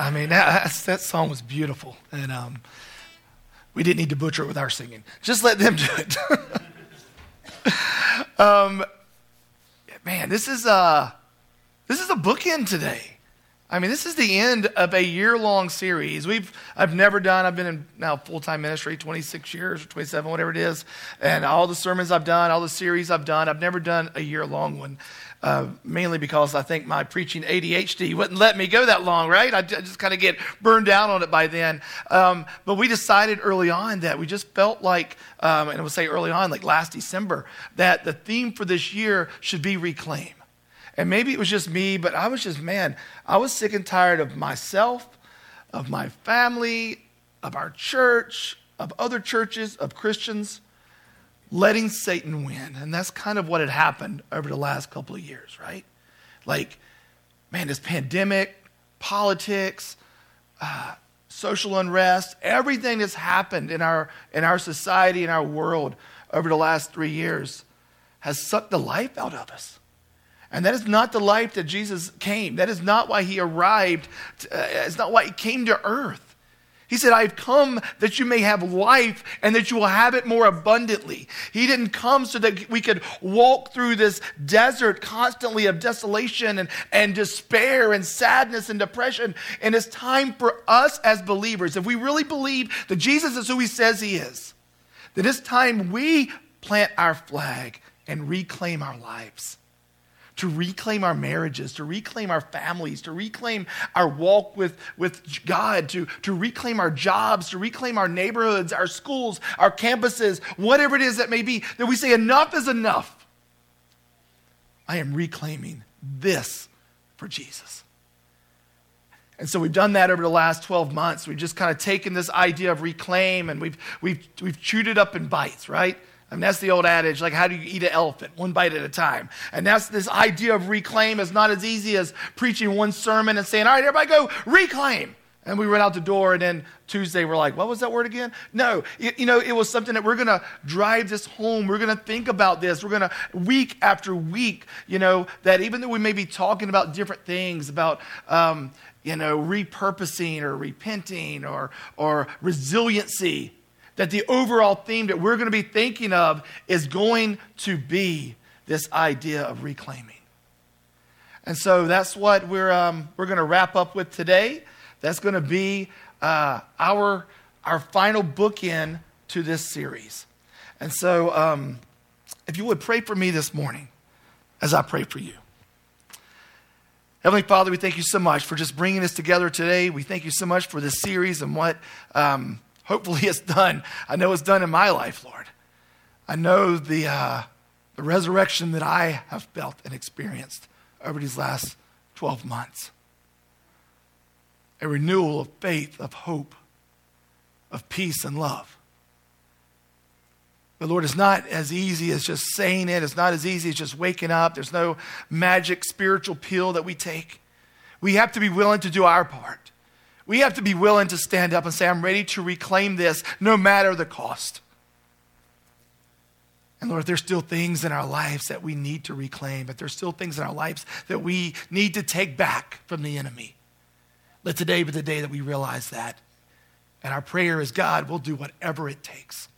I mean, that, that song was beautiful. And um, we didn't need to butcher it with our singing. Just let them do it. um, man, this is, a, this is a bookend today. I mean, this is the end of a year long series. We've, I've never done, I've been in now full time ministry 26 years or 27, whatever it is. And all the sermons I've done, all the series I've done, I've never done a year long one. Uh, mainly because I think my preaching ADHD wouldn't let me go that long, right? I just kind of get burned down on it by then. Um, but we decided early on that we just felt like, um, and I would say early on, like last December, that the theme for this year should be reclaim. And maybe it was just me, but I was just, man, I was sick and tired of myself, of my family, of our church, of other churches, of Christians letting Satan win. And that's kind of what had happened over the last couple of years, right? Like, man, this pandemic, politics, uh, social unrest, everything that's happened in our, in our society, in our world over the last three years has sucked the life out of us. And that is not the life that Jesus came. That is not why he arrived. To, uh, it's not why he came to earth. He said, I've come that you may have life and that you will have it more abundantly. He didn't come so that we could walk through this desert constantly of desolation and, and despair and sadness and depression. And it's time for us as believers, if we really believe that Jesus is who he says he is, that it's time we plant our flag and reclaim our lives to reclaim our marriages, to reclaim our families, to reclaim our walk with, with God, to, to reclaim our jobs, to reclaim our neighborhoods, our schools, our campuses, whatever it is that may be, that we say, enough is enough. I am reclaiming this for Jesus. And so we've done that over the last 12 months. We've just kind of taken this idea of reclaim and we've, we've, we've chewed it up in bites, right? I mean, that's the old adage, like, how do you eat an elephant? One bite at a time. And that's this idea of reclaim is not as easy as preaching one sermon and saying, all right, everybody go reclaim. And we went out the door, and then Tuesday we're like, what was that word again? No, it, you know, it was something that we're going to drive this home. We're going to think about this. We're going to, week after week, you know, that even though we may be talking about different things, about, um, you know, repurposing or repenting or, or resiliency, that the overall theme that we're going to be thinking of is going to be this idea of reclaiming. And so that's what we're, um, we're going to wrap up with today. That's going to be uh, our, our final bookend to this series. And so, um, if you would pray for me this morning as I pray for you. Heavenly Father, we thank you so much for just bringing us together today. We thank you so much for this series and what um, Hopefully, it's done. I know it's done in my life, Lord. I know the, uh, the resurrection that I have felt and experienced over these last 12 months. A renewal of faith, of hope, of peace and love. But Lord, it's not as easy as just saying it. It's not as easy as just waking up. There's no magic spiritual pill that we take. We have to be willing to do our part. We have to be willing to stand up and say, I'm ready to reclaim this no matter the cost. And Lord, there's still things in our lives that we need to reclaim, but there's still things in our lives that we need to take back from the enemy. Let today be the day that we realize that. And our prayer is God we'll do whatever it takes.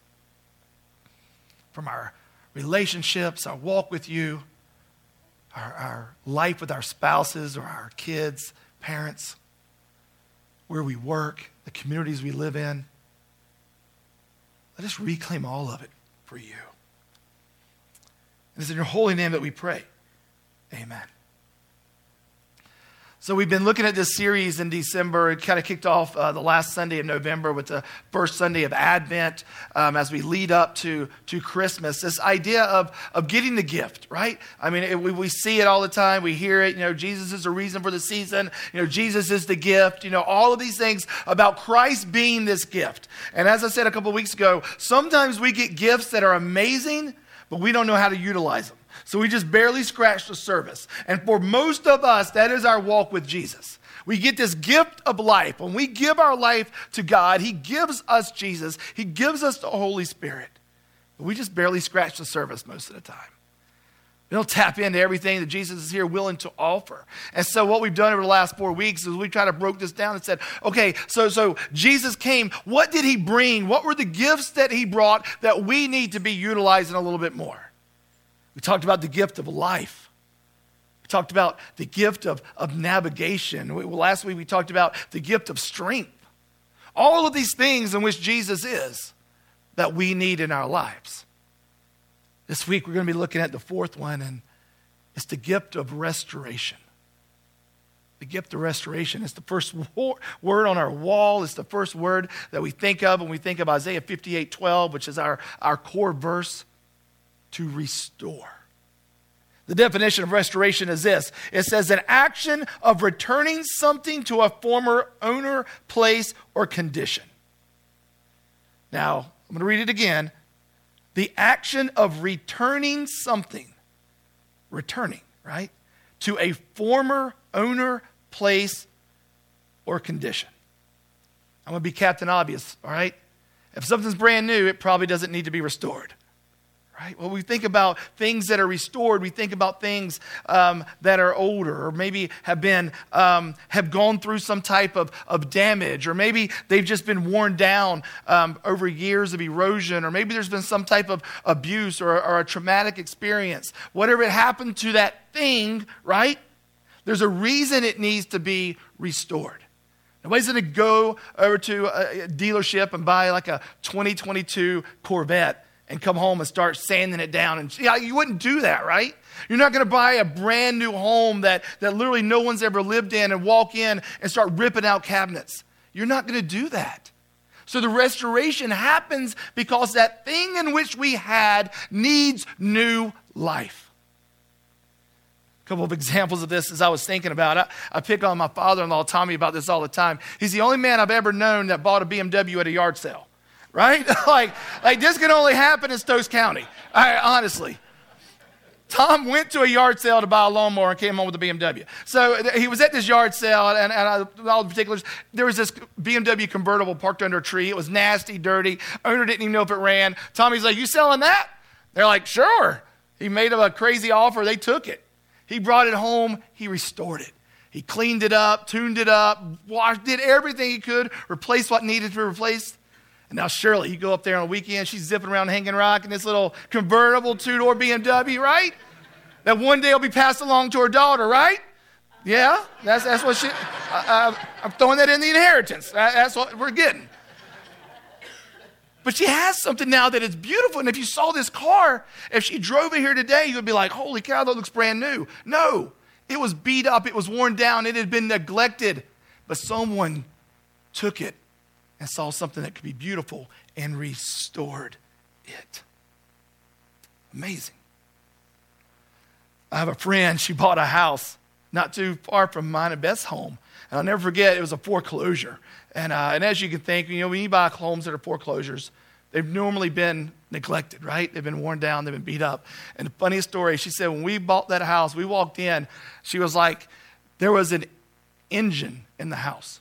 From our relationships, our walk with you, our, our life with our spouses or our kids, parents where we work, the communities we live in. Let us reclaim all of it for you. And it's in your holy name that we pray. Amen. So we've been looking at this series in December. It kind of kicked off uh, the last Sunday of November with the first Sunday of Advent um, as we lead up to, to Christmas. This idea of, of getting the gift, right? I mean, it, we, we see it all the time. We hear it. You know, Jesus is the reason for the season. You know, Jesus is the gift. You know, all of these things about Christ being this gift. And as I said a couple weeks ago, sometimes we get gifts that are amazing, but we don't know how to utilize them. So we just barely scratched the surface. And for most of us, that is our walk with Jesus. We get this gift of life. When we give our life to God, He gives us Jesus, He gives us the Holy Spirit. But we just barely scratch the surface most of the time. We don't tap into everything that Jesus is here willing to offer. And so what we've done over the last four weeks is we kind of broke this down and said, okay, so so Jesus came. What did he bring? What were the gifts that he brought that we need to be utilizing a little bit more? We talked about the gift of life. We talked about the gift of, of navigation. We, last week we talked about the gift of strength. All of these things in which Jesus is that we need in our lives. This week we're going to be looking at the fourth one, and it's the gift of restoration. The gift of restoration. It's the first word on our wall. It's the first word that we think of when we think of Isaiah 58 12, which is our, our core verse to restore. The definition of restoration is this it says an action of returning something to a former owner, place, or condition. Now, I'm going to read it again the action of returning something, returning, right, to a former owner, place, or condition. I'm going to be Captain Obvious, all right? If something's brand new, it probably doesn't need to be restored right? When we think about things that are restored, we think about things um, that are older, or maybe have been um, have gone through some type of, of damage, or maybe they've just been worn down um, over years of erosion, or maybe there's been some type of abuse or, or a traumatic experience. Whatever happened to that thing, right? There's a reason it needs to be restored. Nobody's going to go over to a dealership and buy like a 2022 Corvette and come home and start sanding it down. And yeah, you wouldn't do that, right? You're not going to buy a brand new home that, that literally no one's ever lived in and walk in and start ripping out cabinets. You're not going to do that. So the restoration happens because that thing in which we had needs new life. A couple of examples of this as I was thinking about it. I pick on my father in law, Tommy, about this all the time. He's the only man I've ever known that bought a BMW at a yard sale right? like, like this can only happen in Stokes County. Honestly. Tom went to a yard sale to buy a lawnmower and came home with a BMW. So he was at this yard sale, and, and I, all the particulars. There was this BMW convertible parked under a tree. It was nasty, dirty. Owner didn't even know if it ran. Tommy's like, "You selling that?" They're like, "Sure." He made a crazy offer. They took it. He brought it home. He restored it. He cleaned it up, tuned it up, washed, did everything he could, replaced what needed to be replaced. And now Shirley, you go up there on a weekend, she's zipping around Hanging Rock in this little convertible two-door BMW, right? That one day will be passed along to her daughter, right? Yeah, that's, that's what she, uh, I'm throwing that in the inheritance. That's what we're getting. But she has something now that is beautiful. And if you saw this car, if she drove it here today, you would be like, holy cow, that looks brand new. No, it was beat up, it was worn down, it had been neglected. But someone took it and saw something that could be beautiful and restored it. Amazing. I have a friend, she bought a house not too far from mine and Beth's home. And I'll never forget, it was a foreclosure. And, uh, and as you can think, you know, when you buy homes that are foreclosures, they've normally been neglected, right? They've been worn down, they've been beat up. And the funniest story, she said, when we bought that house, we walked in, she was like, there was an engine in the house.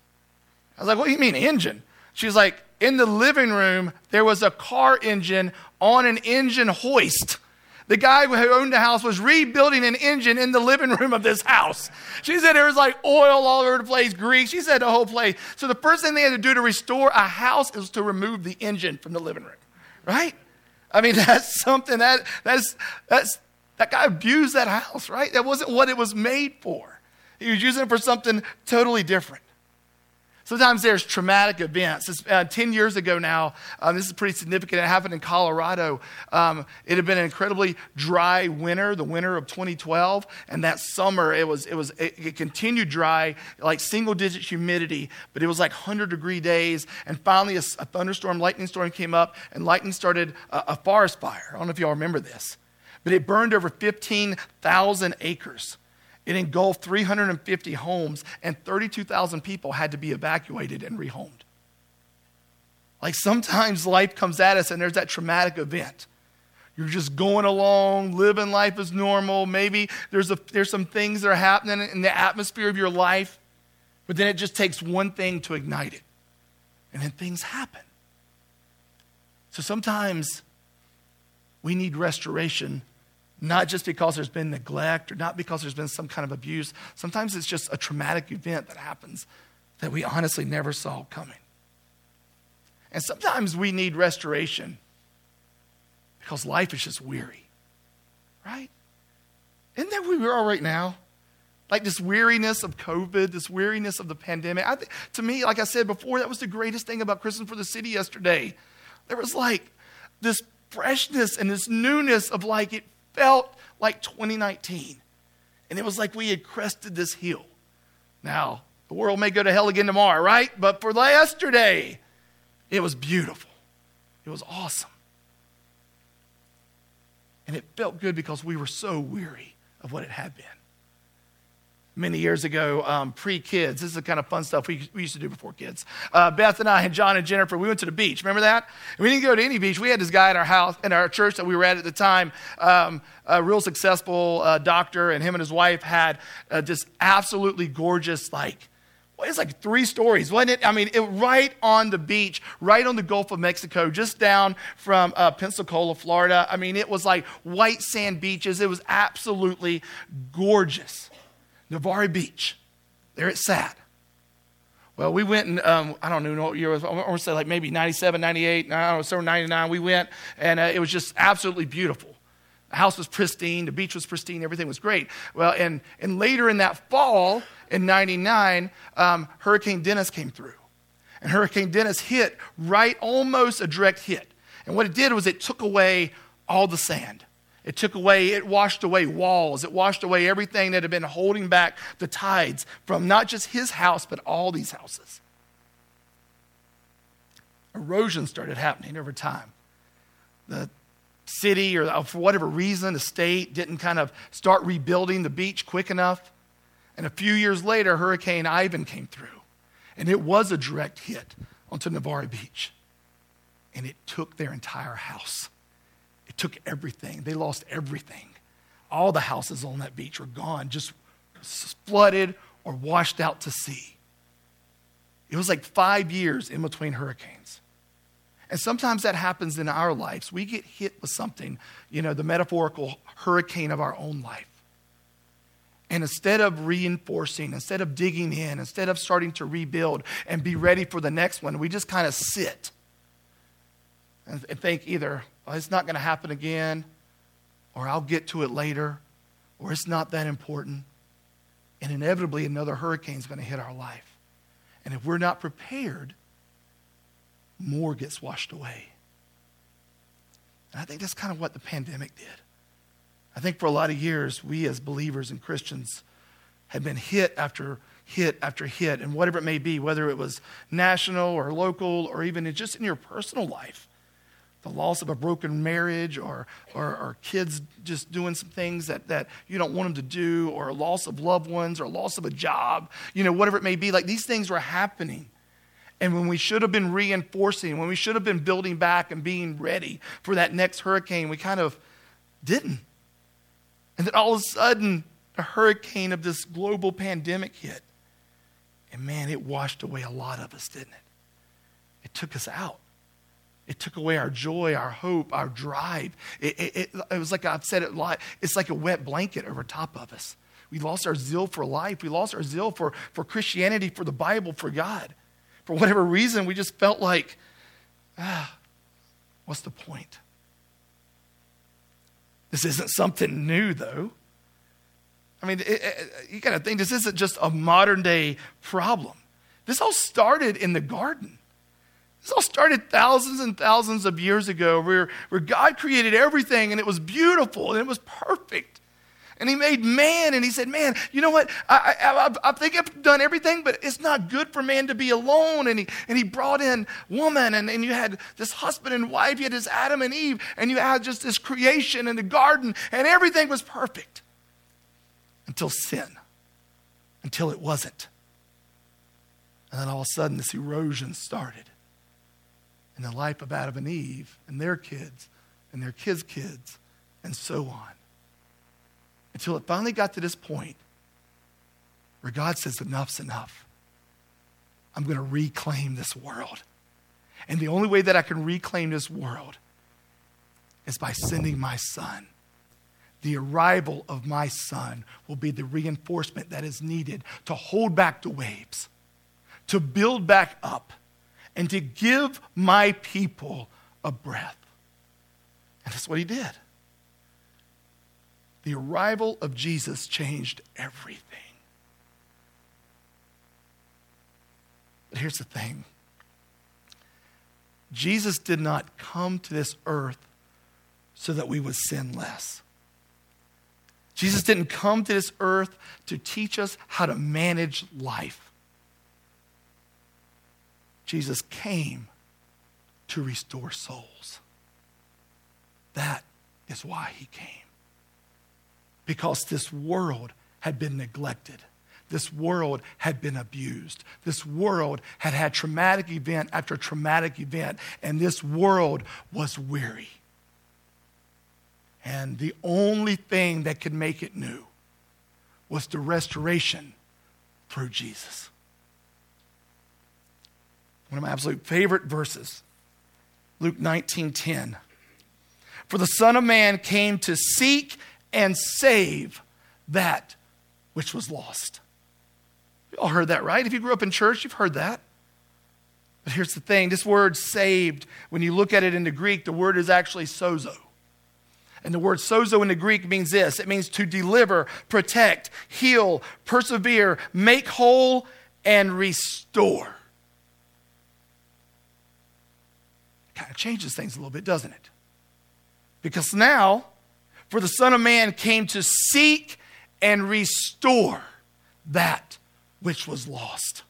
I was like, what do you mean, engine? She's like, in the living room, there was a car engine on an engine hoist. The guy who owned the house was rebuilding an engine in the living room of this house. She said there was like oil all over the place, grease. She said the whole place. So the first thing they had to do to restore a house is to remove the engine from the living room, right? I mean, that's something that that's that's that guy abused that house, right? That wasn't what it was made for. He was using it for something totally different. Sometimes there's traumatic events. Uh, 10 years ago now, um, this is pretty significant. It happened in Colorado. Um, it had been an incredibly dry winter, the winter of 2012. And that summer, it was, it was, it, it continued dry, like single digit humidity, but it was like 100 degree days. And finally, a, a thunderstorm, lightning storm came up, and lightning started a, a forest fire. I don't know if y'all remember this, but it burned over 15,000 acres. It engulfed 350 homes, and 32,000 people had to be evacuated and rehomed. Like sometimes life comes at us, and there's that traumatic event. You're just going along, living life as normal. Maybe there's, a, there's some things that are happening in the atmosphere of your life, but then it just takes one thing to ignite it. And then things happen. So sometimes we need restoration not just because there's been neglect or not because there's been some kind of abuse. Sometimes it's just a traumatic event that happens that we honestly never saw coming. And sometimes we need restoration because life is just weary, right? Isn't that where we are right now? Like this weariness of COVID, this weariness of the pandemic. Th- to me, like I said before, that was the greatest thing about Christmas for the City yesterday. There was like this freshness and this newness of like it felt like 2019. And it was like we had crested this hill. Now, the world may go to hell again tomorrow, right? But for yesterday, it was beautiful. It was awesome. And it felt good because we were so weary of what it had been many years ago, um, pre kids. This is the kind of fun stuff we, we used to do before kids. Uh, Beth and I and John and Jennifer, we went to the beach. Remember that? And we didn't go to any beach. We had this guy in our house, in our church that we were at at the time, um, a real successful uh, doctor, and him and his wife had uh, just absolutely gorgeous, like, it's like three stories, wasn't it? I mean, it, right on the beach, right on the Gulf of Mexico, just down from uh, Pensacola, Florida. I mean, it was like white sand beaches. It was absolutely gorgeous. Navarre Beach. There it sat. Well, we went and um, I don't know what year it was. I want to say like maybe 97, 98, I don't know, somewhere 99. We went and uh, it was just absolutely beautiful. The house was pristine, the beach was pristine, everything was great. Well, and, and later in that fall in 99, um, Hurricane Dennis came through. And Hurricane Dennis hit right, almost a direct hit. And what it did was it took away all the sand. It took away, it washed away walls. It washed away everything that had been holding back the tides from not just his house, but all these houses. Erosion started happening over time. The city, or uh, for whatever reason, the state didn't kind of start rebuilding the beach quick enough. And a few years later, Hurricane Ivan came through. And it was a direct hit onto Navarre Beach. And it took their entire house. Took everything. They lost everything. All the houses on that beach were gone, just flooded or washed out to sea. It was like five years in between hurricanes. And sometimes that happens in our lives. We get hit with something, you know, the metaphorical hurricane of our own life. And instead of reinforcing, instead of digging in, instead of starting to rebuild and be ready for the next one, we just kind of sit and think either, it's not going to happen again, or I'll get to it later, or it's not that important. And inevitably, another hurricane is going to hit our life. And if we're not prepared, more gets washed away. And I think that's kind of what the pandemic did. I think for a lot of years, we as believers and Christians had been hit after hit after hit, and whatever it may be, whether it was national or local or even just in your personal life the loss of a broken marriage or, or, or, kids just doing some things that, that you don't want them to do or a loss of loved ones or loss of a job you know whatever it may be like these things were happening. And when we should have been reinforcing when we should have been building back and being ready for that next hurricane we kind of didn't. And then all of a sudden a hurricane of this global pandemic hit. And man it washed away a lot of us didn't it? It took us out it took away our joy, our hope, our drive. It, it, it, it was like I've said it a lot. It's like a wet blanket over top of us. We lost our zeal for life. We lost our zeal for, for Christianity, for the Bible, for God. For whatever reason, we just felt like, ah, what's the point? This isn't something new, though. I mean, it, it, you got to think this isn't just a modern day problem. This all started in the garden. This all started thousands and thousands of years ago where, where God created everything and it was beautiful and it was perfect. And he made man and he said, Man, you know what? I, I, I, think I've done everything, but it's not good for man to be alone. And he, and he brought in woman and, and you had this husband and wife, you had this Adam and Eve, and you had just this creation in the garden, and everything was perfect until sin, until it wasn't. And then all of a sudden, this erosion started in the life of Adam and Eve and their kids and their kids' kids and so on. Until it finally got to this point where God says, Enough's enough. I'm going to reclaim this world. And the only way that I can reclaim this world is by sending my son the arrival of my son will be the reinforcement that is needed to hold back the waves, to build back up, and to give my people a breath. And that's what he did. The arrival of Jesus changed everything. But here's the thing Jesus did not come to this earth so that we would sin less. Jesus didn't come to this earth to teach us how to manage life. Jesus came to restore souls. That is why he came. Because this world had been neglected. This world had been abused. This world had had traumatic event after traumatic event, and this world was weary. And the only thing that could make it new was the restoration through Jesus. One of my absolute favorite verses, Luke 19:10. For the Son of Man came to seek and save that which was lost. You all heard that, right? If you grew up in church, you've heard that. But here's the thing this word saved, when you look at it in the Greek, the word is actually sozo. And the word sozo in the Greek means this it means to deliver, protect, heal, persevere, make whole, and restore. Kind of changes things a little bit, doesn't it? Because now, for the Son of Man came to seek and restore that which was lost.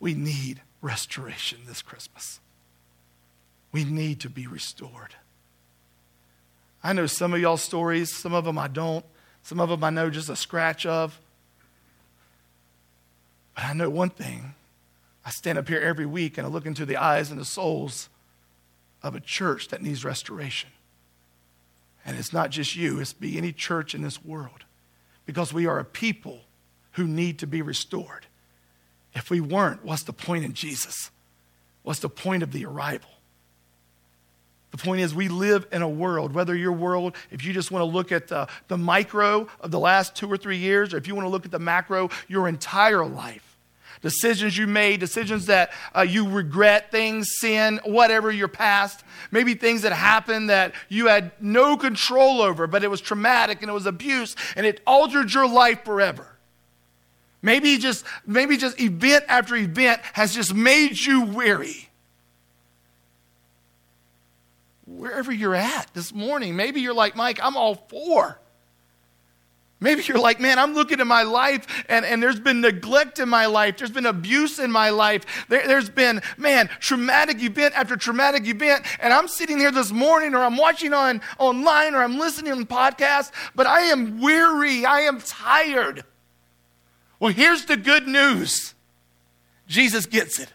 We need restoration this Christmas. We need to be restored. I know some of y'all's stories, some of them I don't, some of them I know just a scratch of. But I know one thing. I stand up here every week and I look into the eyes and the souls of a church that needs restoration. And it's not just you, it's be any church in this world. Because we are a people who need to be restored. If we weren't, what's the point in Jesus? What's the point of the arrival? The point is, we live in a world, whether your world, if you just want to look at the, the micro of the last two or three years, or if you want to look at the macro, your entire life, decisions you made, decisions that uh, you regret, things, sin, whatever your past, maybe things that happened that you had no control over, but it was traumatic and it was abuse and it altered your life forever. Maybe just, maybe just event after event has just made you weary. Wherever you're at this morning, maybe you're like, Mike, I'm all for Maybe you're like, man, I'm looking at my life and, and there's been neglect in my life. There's been abuse in my life. There, has been, man, traumatic event after traumatic event. And I'm sitting here this morning or I'm watching on online or I'm listening on podcasts, but I am weary. I am tired. Well, here's the good news Jesus gets it.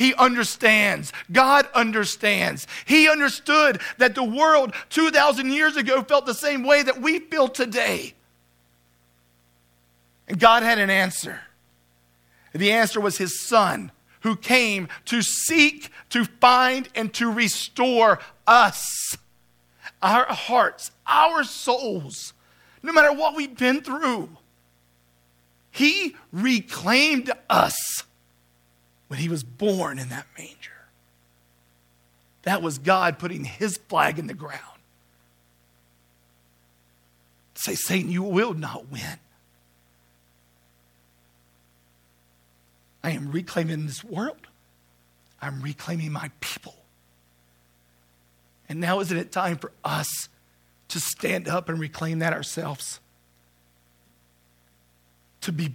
He understands. God understands. He understood that the world 2,000 years ago felt the same way that we feel today. And God had an answer. The answer was his son, who came to seek, to find, and to restore us, our hearts, our souls, no matter what we've been through. He reclaimed us when he was born in that manger. That was God putting his flag in the ground. Say, Satan, you will not win. I am reclaiming this world. I'm reclaiming my people. And now isn't it time for us to stand up and reclaim that ourselves? To be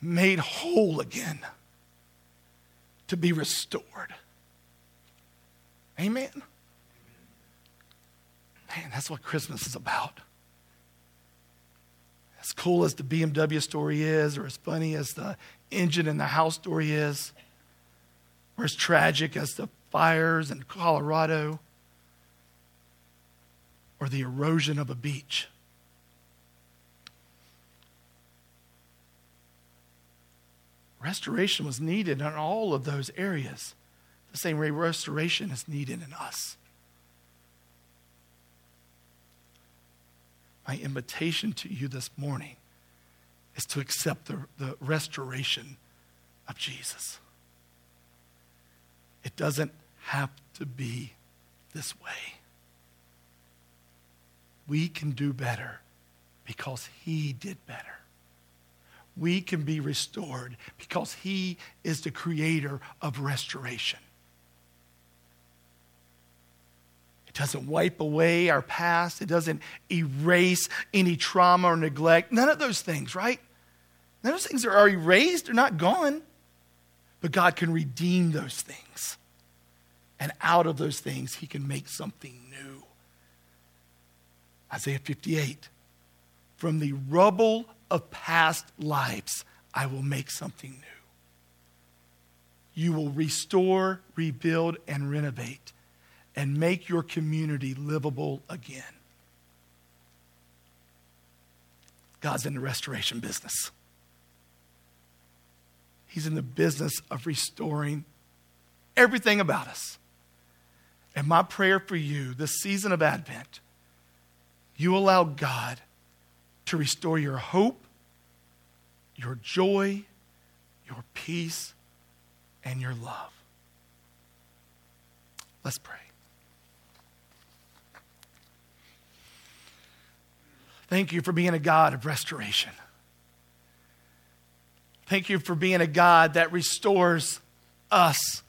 made whole again, to be restored. Amen. Man, that's what Christmas is about. As cool as the BMW story is, or as funny as the engine in the house story is, or as tragic as the fires in Colorado, or the erosion of a beach. Restoration was needed in all of those areas. the same way restoration is needed in us. My invitation to you this morning is to accept the, the restoration of Jesus. It doesn't have to be this way. We can do better because He did better. We can be restored because He is the creator of restoration. It doesn't wipe away our past, it doesn't erase any trauma or neglect. None of those things, right? None of those things are erased, they're not gone. But God can redeem those things. And out of those things, He can make something new. Isaiah 58 From the rubble of past lives, I will make something new. You will restore, rebuild, and renovate and make your community livable again. God's in the restoration business. He's in the business of restoring everything about us. And my prayer for you this season of Advent, you allow God to restore your hope, your joy, your peace, and your love. Let's pray. Thank you for being a God of restoration. Thank you for being a God that restores us.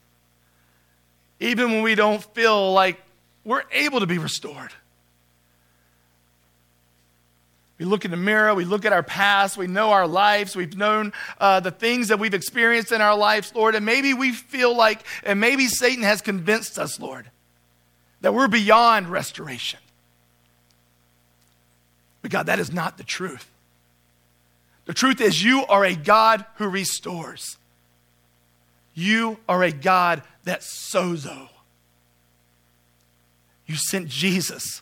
Even when we don't feel like we're able to be restored. We look in the mirror, we look at our past, we know our lives, we've known uh, the things that we've experienced in our lives, Lord, and maybe we feel like, and maybe Satan has convinced us, Lord, that we're beyond restoration. But God, that is not the truth. The truth is, you are a God who restores. You are a God that sozo. You sent Jesus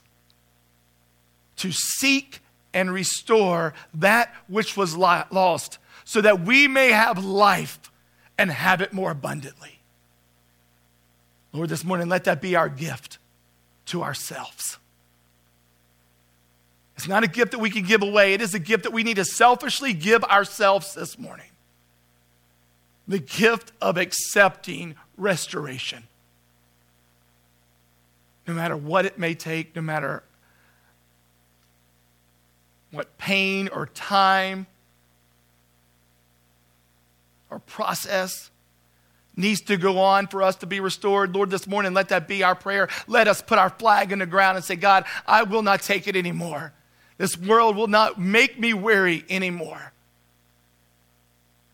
to seek and restore that which was lost so that we may have life and have it more abundantly. Lord, this morning, let that be our gift to ourselves. It's not a gift that we can give away, it is a gift that we need to selfishly give ourselves this morning. The gift of accepting restoration. No matter what it may take, no matter what pain or time or process needs to go on for us to be restored. Lord, this morning, let that be our prayer. Let us put our flag in the ground and say, God, I will not take it anymore. This world will not make me weary anymore.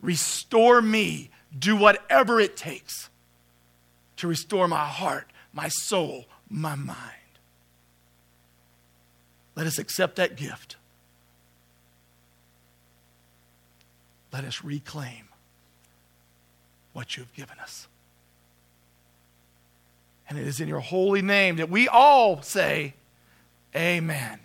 Restore me. Do whatever it takes to restore my heart, my soul, my mind. Let us accept that gift. Let us reclaim what you've given us. And it is in your holy name that we all say, Amen.